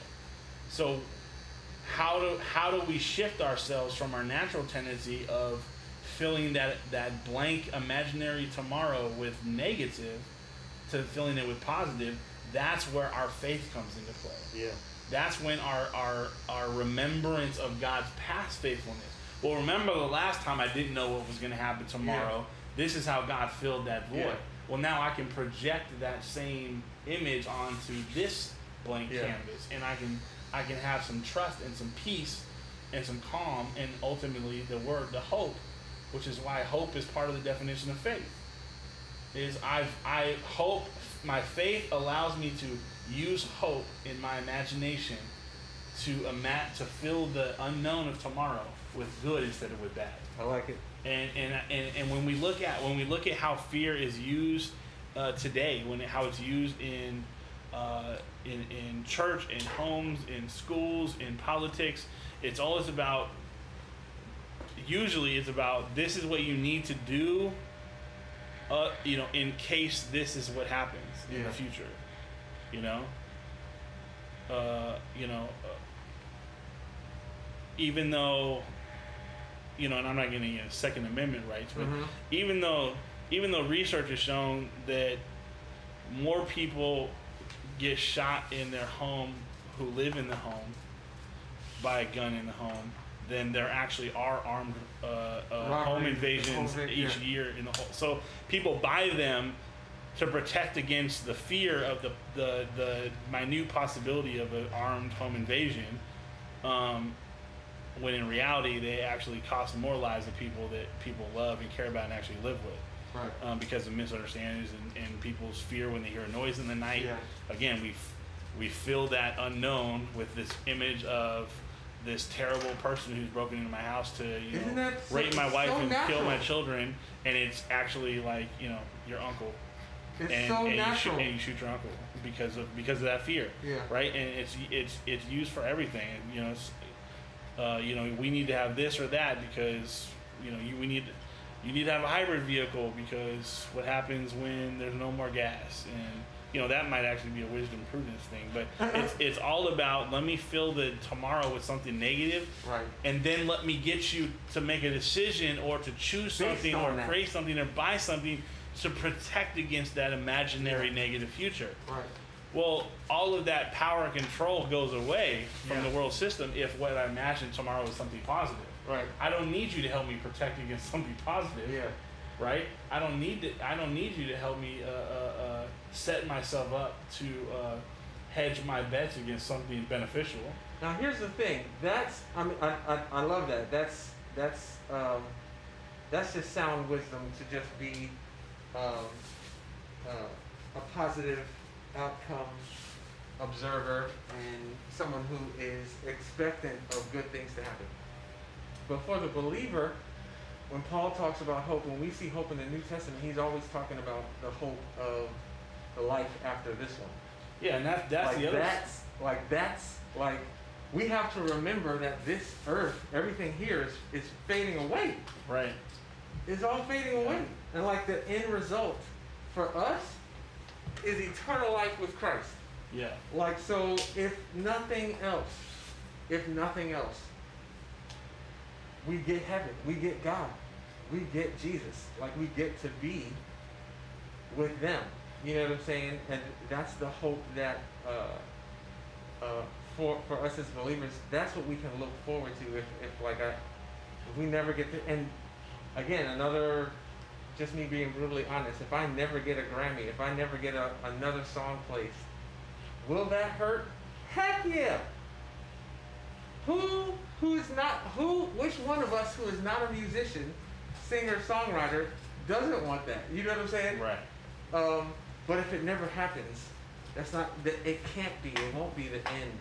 So how do how do we shift ourselves from our natural tendency of filling that that blank imaginary tomorrow with negative to filling it with positive? That's where our faith comes into play. Yeah. That's when our our our remembrance of God's past faithfulness. Well, remember the last time I didn't know what was going to happen tomorrow. This is how God filled that void. Yeah. Well, now I can project that same image onto this blank Yeah. canvas, and I can I can have some trust and some peace and some calm, and ultimately the word, the hope, which is why hope is part of the definition of faith. Is I've I hope my faith allows me to use hope in my imagination to ima- to fill the unknown of tomorrow with good instead of with bad. I like it. And and and, and when we look at when we look at how fear is used uh, today, when how it's used in uh, in in church, in homes, in schools, in politics, it's always about. Usually, it's about this is what you need to do. Uh, you know, in case this is what happens in Yeah. the future, you know. Uh, you know, uh, even though you know, and I'm not getting into Second Amendment rights, but Mhm. even though even though research has shown that more people get shot in their home who live in the home by a gun in the home than there actually are armed uh, uh, home invasions home each yeah. year in the whole. So people buy them to protect against the fear of the the, the minute possibility of an armed home invasion. Um, when in reality they actually cost more lives of people that people love and care about and actually live with Right. um, because of misunderstandings and, and people's fear when they hear a noise in the night. Yeah. Again, we we fill that unknown with this image of this terrible person who's broken into my house to you Isn't know so- rape my wife so and kill my children, and it's actually like you know your uncle. It's and, so and You shoot, and you shoot your uncle because of because of that fear, Yeah. right? And it's it's it's used for everything. And, you know, it's, uh, you know, we need to have this or that because you know you, we need you need to have a hybrid vehicle because what happens when there's no more gas and you know that might actually be a wisdom prudence thing but it's it's all about let me fill the tomorrow with something negative Right. and then let me get you to make a decision or to choose something or that. create something or buy something to protect against that imaginary negative future Right. Well, all of that power and control goes away from Yeah. the world system if what I imagine tomorrow is something positive. Right. I don't need you to help me protect against something positive. Yeah. Right. I don't need to. I don't need you to help me uh, uh, uh, set myself up to uh, hedge my bets against something beneficial. Now here's the thing. That's I mean I, I, I love that. That's that's um, that's just sound wisdom to just be um, uh, a positive outcome observer and someone who is expectant of good things to happen. But for the believer, when Paul talks about hope, when we see hope in the New Testament, he's always talking about the hope of the life after this one. Yeah, and that, that's like the other. that's like that's like we have to remember that this earth, everything here is, is fading away. right. It's all fading away. And like the end result for us is eternal life with Christ. Yeah. Like so if nothing else, if nothing else, we get heaven, we get God, we get Jesus. Like we get to be with them. You know what I'm saying? And that's the hope that uh, uh, for for us as believers, that's what we can look forward to if, if like I if we never get to and again another just me being brutally honest, if I never get a Grammy, if I never get a, another song placed, will that hurt? Heck yeah. Who who is not who which one of us who is not a musician, singer, songwriter doesn't want that? You know what I'm saying? Right. Um, but if it never happens, that's not that it can't be. It won't be the end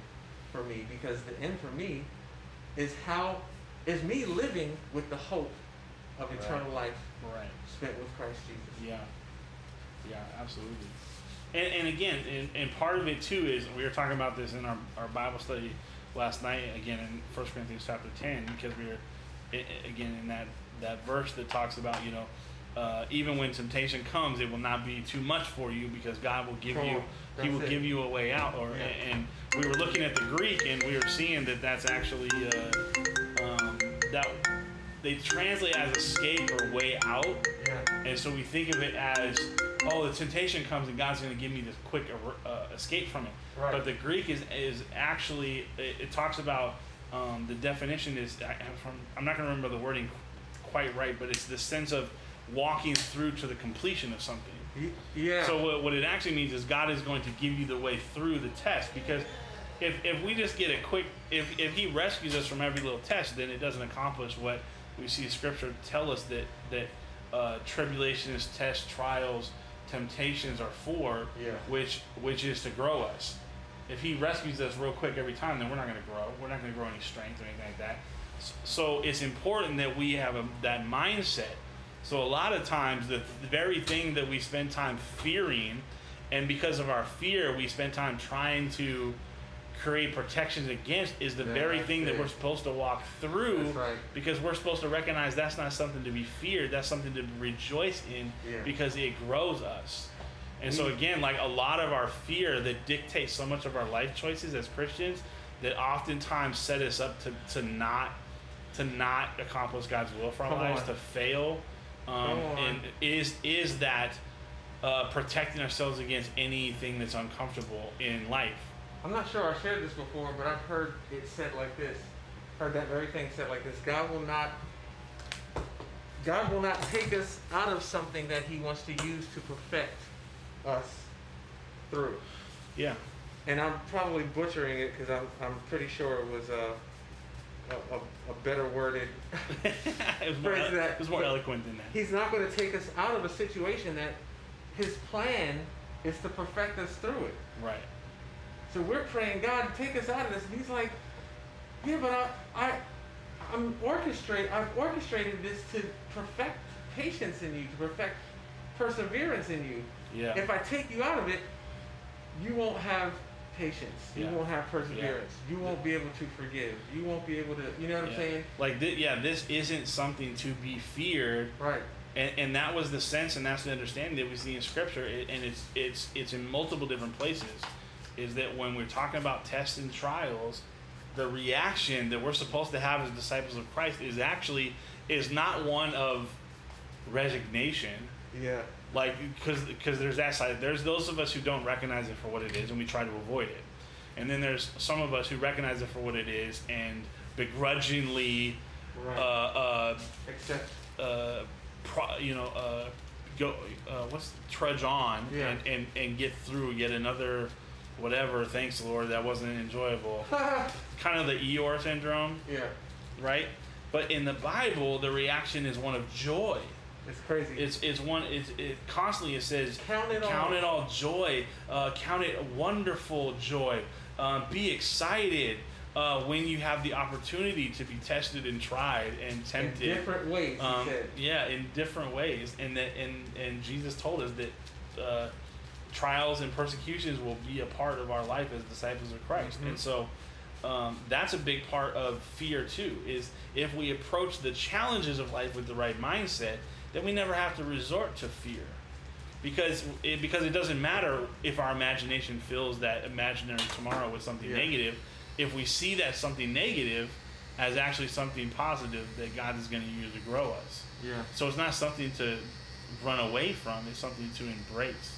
for me because the end for me is how is me living with the hope of Right. eternal life Right. spent with Christ Jesus. Yeah. Yeah, absolutely. And, and again, and, and part of it too is we were talking about this in our, our Bible study last night again in 1 Corinthians chapter 10 because we were i- i- again in that, that verse that talks about, you know, uh, even when temptation comes, it will not be too much for you because God will give you. He will it. give you a way out. Or Yeah. and we were looking at the Greek and we were seeing that that's actually uh, um, that they translate as escape or way out. Yeah. And so we think of it as, oh, the temptation comes and God's going to give me this quick uh, escape from it. Right. But the Greek is is actually it, it talks about um, the definition is I, I'm from I'm not going to remember the wording quite right, but it's the sense of walking through to the completion of something. Yeah. So what, what it actually means is God is going to give you the way through the test because if, if we just get a quick if, if he rescues us from every little test then it doesn't accomplish what we see scripture tell us that that uh, tribulations tests trials temptations are for Yeah. which which is to grow us. If he rescues us real quick every time then we're not going to grow. We're not going to grow any strength or anything like that. So it's important that we have a, that mindset. So a lot of times the, the very thing that we spend time fearing, and because of our fear, we spend time trying to create protections against, is the Yeah, very thing that we're supposed to walk through. Right. Because we're supposed to recognize that's not something to be feared. That's something to rejoice in Yeah. because it grows us. And so again, like a lot of our fear that dictates so much of our life choices as Christians, that oftentimes set us up to, to not to not accomplish God's will for our Come lives, on. to fail, um, and is is that uh, protecting ourselves against anything that's uncomfortable in life. I'm not sure I shared this before, but I've heard it said like this. Heard that very thing said like this. God will not God will not take us out of something that he wants to use to perfect us through. Yeah, And I'm probably butchering it because I'm, I'm pretty sure it was uh, a, a, a better worded. it was more, that- it was more eloquent than that. He's not going to take us out of a situation that his plan is to perfect us through it. Right. So we're praying, God, take us out of this. And he's like, Yeah, but I, I, I'm orchestrate. I've orchestrated this to perfect patience in you, to perfect perseverance in you. Yeah. If I take you out of it, you won't have patience. You Yeah. won't have perseverance. You won't be able to forgive. You won't be able to. You know what I'm saying? Like, thi- yeah, this isn't something to be feared, Right. and, and that was the sense and that's the understanding that we see in Scripture, and it's it's it's in multiple different places. Is that when we're talking about tests and trials, the reaction that we're supposed to have as disciples of Christ is actually is not one of resignation, Yeah. like because because there's that side there's those of us who don't recognize it for what it is and we try to avoid it and then there's some of us who recognize it for what it is and begrudgingly Right. uh, uh, Except. uh, pro, you know uh, go uh, what's trudge on Yeah. and, and and get through yet another whatever thanks lord that wasn't enjoyable kind of the eeyore syndrome yeah. right? But in the Bible, the reaction is one of joy. It's crazy. It's it's one it's, it constantly it says Count it all. it all joy, uh, count it wonderful joy. Um, be excited uh, when you have the opportunity to be tested and tried and in tempted. different ways. Um, yeah, in different ways, and that and and Jesus told us that uh, trials and persecutions will be a part of our life as disciples of Christ, Mhm. and so um, that's a big part of fear too. Is if we approach the challenges of life with the right mindset, then we never have to resort to fear, because it, because it doesn't matter if our imagination fills that imaginary tomorrow with something Yeah. negative. If we see that something negative as actually something positive that God is going to use to grow us. Yeah. So it's not something to run away from. It's something to embrace.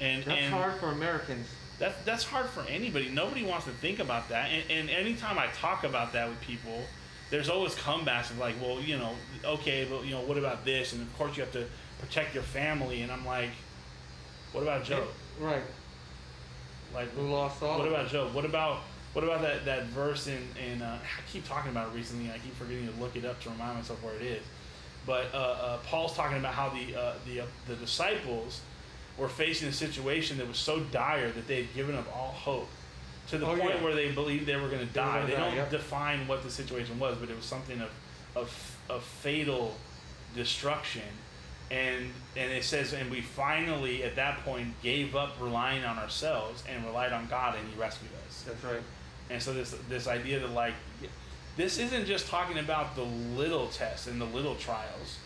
And That's and hard for Americans. that's that's hard for anybody. Nobody wants to think about that. And, and anytime I talk about that with people, there's always comebacks of like, well, you know, okay, but you know, what about this? And of course, you have to protect your family. And I'm like, what about Joe? Right. Like, Who lost all what about it. Job? What about what about that, that verse in in uh, I keep talking about it recently. I keep forgetting to look it up to remind myself where it is. But uh, uh, Paul's talking about how the uh, the uh, the disciples were facing a situation that was so dire that they had given up all hope to the Oh, point yeah. where they believed they were going to die. They die, don't yep. define what the situation was, but it was something of of, of fatal destruction. And and it says, and we finally at that point gave up relying on ourselves and relied on God, and He rescued us. That's right. And so this this idea that like this isn't just talking about the little tests and the little trials,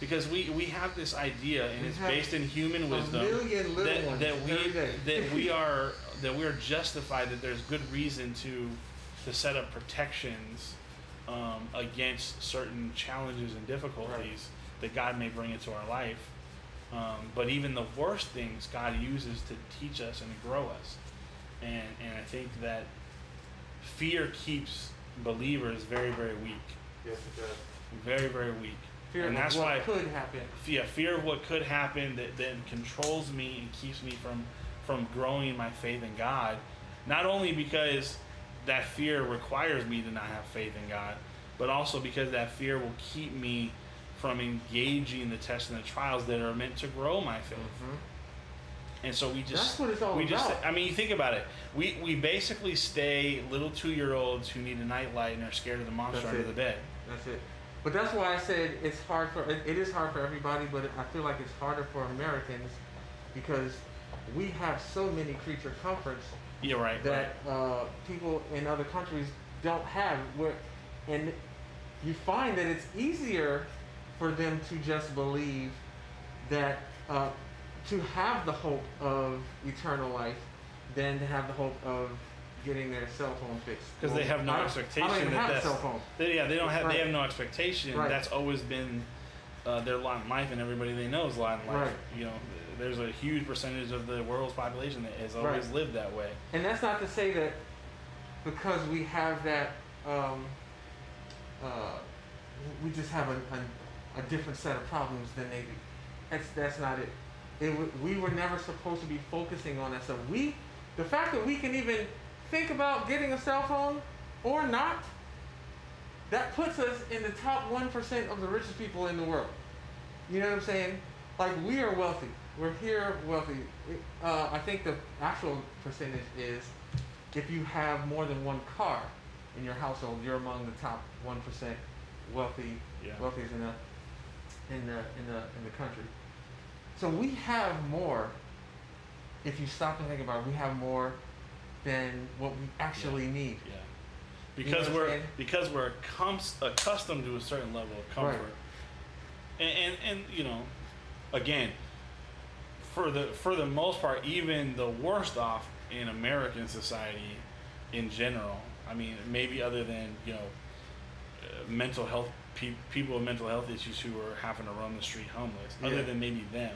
because we we have this idea and We it's based in human A wisdom million little that, ones that we that we are that we are justified that there's good reason to to set up protections um, against certain challenges and difficulties that God may bring into our life. Um, but even the worst things God uses to teach us and to grow us. And and I think that fear keeps believers very very weak, Yes, it does. very very weak. Fear and of that's what why could happen. yeah, fear of what could happen that then controls me and keeps me from from growing my faith in God. Not only because that fear requires me to not have faith in God, but also because that fear will keep me from engaging the tests and the trials that are meant to grow my faith. Mm-hmm. And so we just That's what it's all we just about. I mean you think about it. We we basically stay little two year olds who need a nightlight and are scared of the monster That's under it. the bed. That's it. But that's why I said it's hard for it, it is hard for everybody, but I feel like it's harder for Americans because we have so many creature comforts Yeah, right. that uh, people in other countries don't have. Where, and you find that it's easier for them to just believe that uh, to have the hope of eternal life than to have the hope of getting their cell phone fixed. because they have no I expectation I don't that have a that's cell phone. They, yeah, they don't have. Right. They have no expectation. Right. That's always been uh, their lot in life, and everybody they know is lot in life. Right. You know, there's a huge percentage of the world's population that has always Right. lived that way. And that's not to say that because we have that, um, uh, we just have a, a, a different set of problems than they do. That's that's not it. It we were never supposed to be focusing on that stuff. We, the fact that we can even think about getting a cell phone or not, that puts us in the top one percent of the richest people in the world. You know what I'm saying? Like we are wealthy. We're here wealthy. Uh, I think the actual percentage is if you have more than one car in your household, you're among the top one percent wealthy Yeah. wealthiest in the in the in the in the country. So we have more. If you stop and think about it, we have more than what we actually need. Yeah. You know Because we're because we're accustomed to a certain level of comfort, and, and and you know, again, for the for the most part, even the worst off in American society, in general. I mean, maybe other than you know, uh, mental health pe- people with mental health issues who are having to roam the street homeless. Other than maybe them,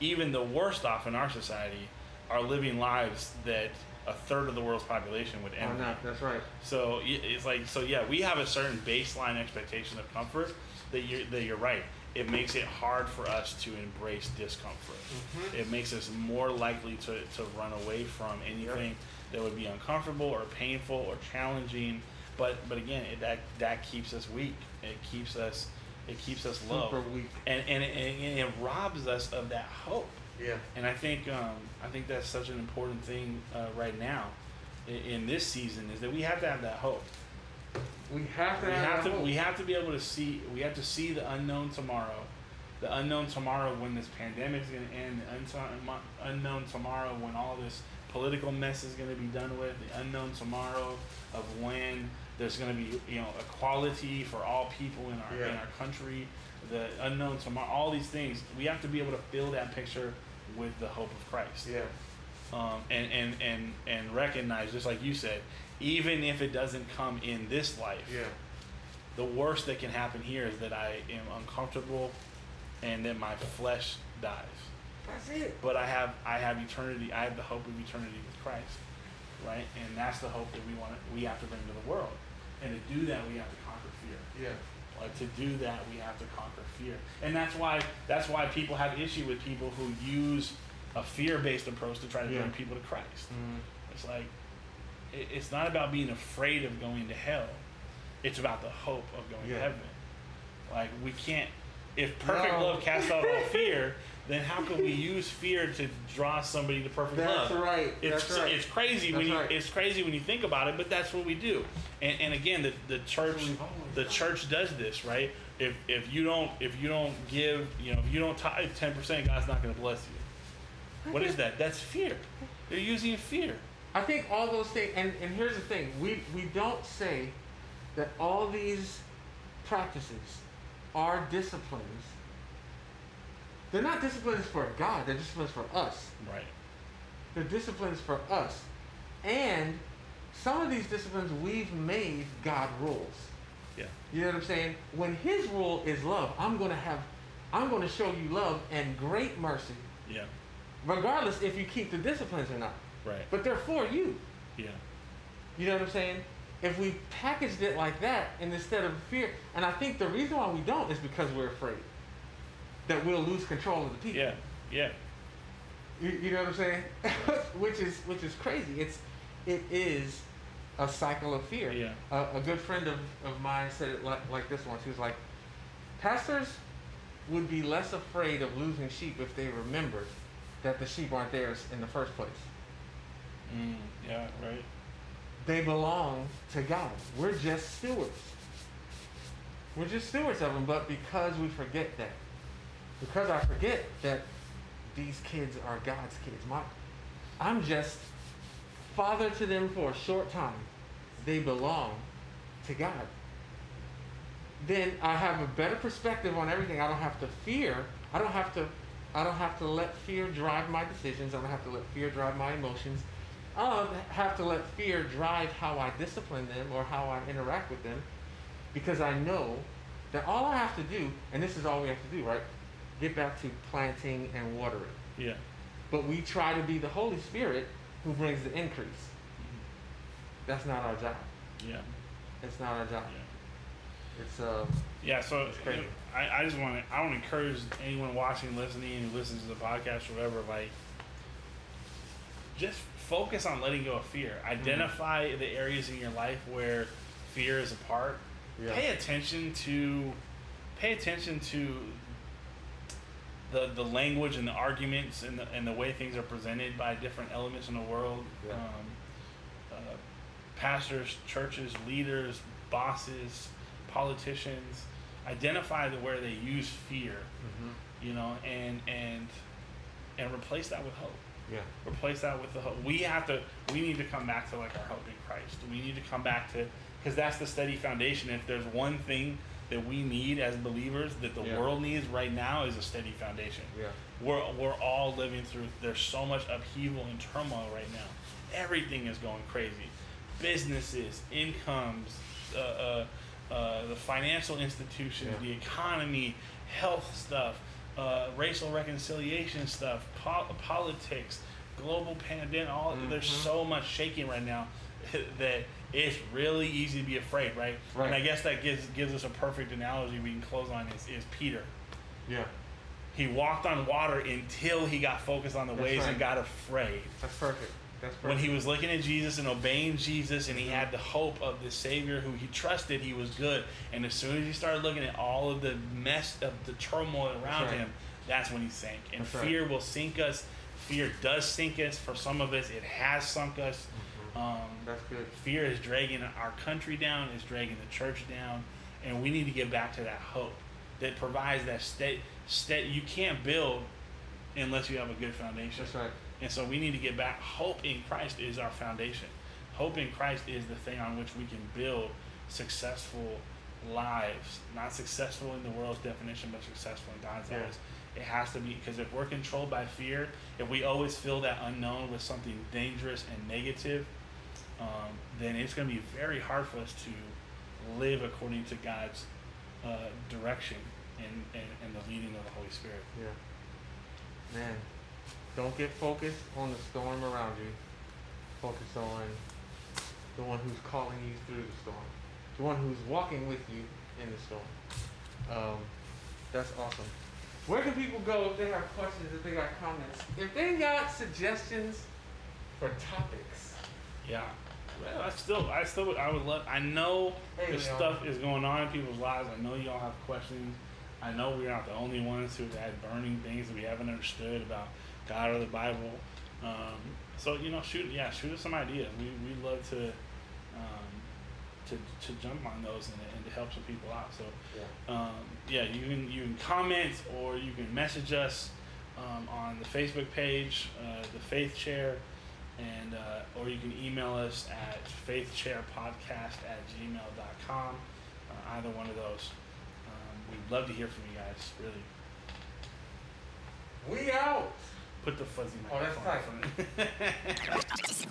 even the worst off in our society are living lives that a third of the world's population would envy. not? That's right. So it's like so yeah, we have a certain baseline expectation of comfort that you that you're right. It makes it hard for us to embrace discomfort. Mm-hmm. It makes us more likely to, to run away from anything that would be uncomfortable or painful or challenging. But but again, it, that that keeps us weak. It keeps us it keeps us low. Super weak. And and it, and it robs us of that hope. Yeah. And I think um, I think that's such an important thing uh, right now in, in this season is that we have to have that hope. We have to We have, have to hope. we have to be able to see we have to see the unknown tomorrow, the unknown tomorrow when this pandemic is going to end, the unknown tomorrow when all this political mess is going to be done with, the unknown tomorrow of when there's going to be you know equality for all people in our in our country, the unknown tomorrow, all these things. We have to be able to fill that picture with the hope of Christ Yeah. um, and, and, and, and recognize, just like you said, even if it doesn't come in this life, Yeah. the worst that can happen here is that I am uncomfortable and that my flesh dies. That's it. But I have I have eternity. I have the hope of eternity with Christ, right? And that's the hope that we want. We have to bring to the world. And to do that, we have to conquer fear. Yeah. Like to do that, we have to conquer fear, and that's why that's why people have issue with people who use a fear-based approach to try to Yeah. bring people to Christ. Mm. It's like it, it's not about being afraid of going to hell; it's about the hope of going Yeah. to heaven. Like we can't. If perfect No. love casts out all fear, then how can we use fear to draw somebody to perfect That's love? right. It's, That's right. it's crazy when you right. it's crazy when you think about it, but that's what we do. And, and again, the, the church the church does this, right? If if you don't if you don't give you know if you don't tithe ten percent, God's not going to bless you. What is that? That's fear. They're using fear. I think all those things, and, and here's the thing: we we don't say that all these practices are disciplines. They're not disciplines for God. They're disciplines for us. Right. They're disciplines for us, and some of these disciplines we've made God rules. Yeah. You know what I'm saying? When His rule is love, I'm gonna have, I'm gonna show you love and great mercy, Yeah. regardless if you keep the disciplines or not. Right. But they're for you. Yeah. You know what I'm saying? If we packaged it like that and instead of fear, and I think the reason why we don't is because we're afraid that we'll lose control of the people. Yeah. Yeah. You, you know what I'm saying? which is which is crazy. It's it is a cycle of fear. Yeah. A, a good friend of, of mine said it like, like this once. He was like, pastors would be less afraid of losing sheep if they remembered that the sheep aren't theirs in the first place. Mm, yeah. Right. They belong to God. We're just stewards. We're just stewards of them, but because we forget that, because I forget that these kids are God's kids, my, I'm just father to them for a short time. They belong to God. Then I have a better perspective on everything. I don't have to fear. I don't have to. I don't have to let fear drive my decisions. I don't have to let fear drive my emotions. I don't have to let fear drive how I discipline them or how I interact with them because I know that all I have to do, and this is all we have to do, right? Get back to planting and watering. Yeah. But we try to be the Holy Spirit who brings the increase. That's not our job. Yeah. It's not our job. Yeah. It's uh Yeah, so It's crazy. I, I just want to I want to encourage anyone watching, listening, who listens to the podcast, or whatever, like just focus on letting go of fear. Mm-hmm. Identify the areas in your life where fear is a part. Yeah. Pay attention to pay attention to the the language and the arguments and the, and the way things are presented by different elements in the world. Yeah. Um, uh, pastors, churches, leaders, bosses, politicians, identify the where they use fear, Mm-hmm. you know, and and and replace that with hope. yeah. Replace that with the hope. We have to. We need to come back to like our hope in Christ. We need to come back to because that's the steady foundation. If there's one thing that we need as believers that the Yeah. world needs right now is a steady foundation. Yeah. We're we're all living through. There's so much upheaval and turmoil right now. Everything is going crazy. Businesses, incomes, uh, uh, uh, the financial institutions, Yeah. the economy, health stuff, uh, racial reconciliation stuff, po- politics, global pandemic. All there's Mhm. so much shaking right now that it's really easy to be afraid, right? Right. And I guess that gives gives us a perfect analogy we can close on is, is Peter. Yeah. He walked on water until he got focused on the That's waves right. and got afraid. That's perfect. That's perfect. when he was looking at Jesus and obeying Jesus, and he mm-hmm. had the hope of the Savior who he trusted, he was good. And as soon as he started looking at all of the mess of the turmoil around right. him, that's when he sank. And That's right. fear will sink us. Fear does sink us. For some of us, it has sunk us. Mm-hmm. Um. That's good. fear is dragging our country down, is dragging the church down, and we need to get back to that hope that provides that state. State you can't build unless you have a good foundation. That's right. And so we need to get back. Hope in Christ is our foundation. Hope in Christ is the thing on which we can build successful lives. Not successful in the world's definition, but successful in God's Yeah. eyes. It has to be because if we're controlled by fear, if we always feel that unknown with something dangerous and negative, um, then it's going to be very hard for us to live according to God's uh, direction and, and, and the leading of the Holy Spirit. Yeah. Man, don't get focused on the storm around you. Focus on the one who's calling you through the storm. The one who's walking with you in the storm. Um, that's awesome. Where can people go if they have questions, if they got comments, if they got suggestions for topics? Yeah. Well, I still, I still, would, I would love. I know Hey, this stuff is going on in people's lives. I know y'all have questions. I know we're not the only ones who've had burning things that we haven't understood about God or the Bible. Um, so you know, shoot, yeah, shoot us some ideas. We we love to, um, to to jump on those and, and to help some people out. So Yeah. um, yeah, you can you can comment or you can message us um, on the Facebook page, uh, the Faith Chair, and uh, or you can email us at faithchairpodcast at gmail.com. Uh, either one of those. Um, we'd love to hear from you guys. Really, We out. Put the fuzzy Oh, that's microphone. tight.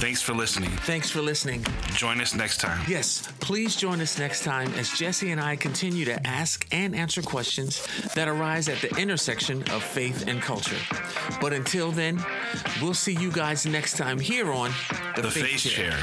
Thanks for listening. Thanks for listening. Join us next time. Yes, please join us next time as Jesse and I continue to ask and answer questions that arise at the intersection of faith and culture. But until then, we'll see you guys next time here on The Faith Chair.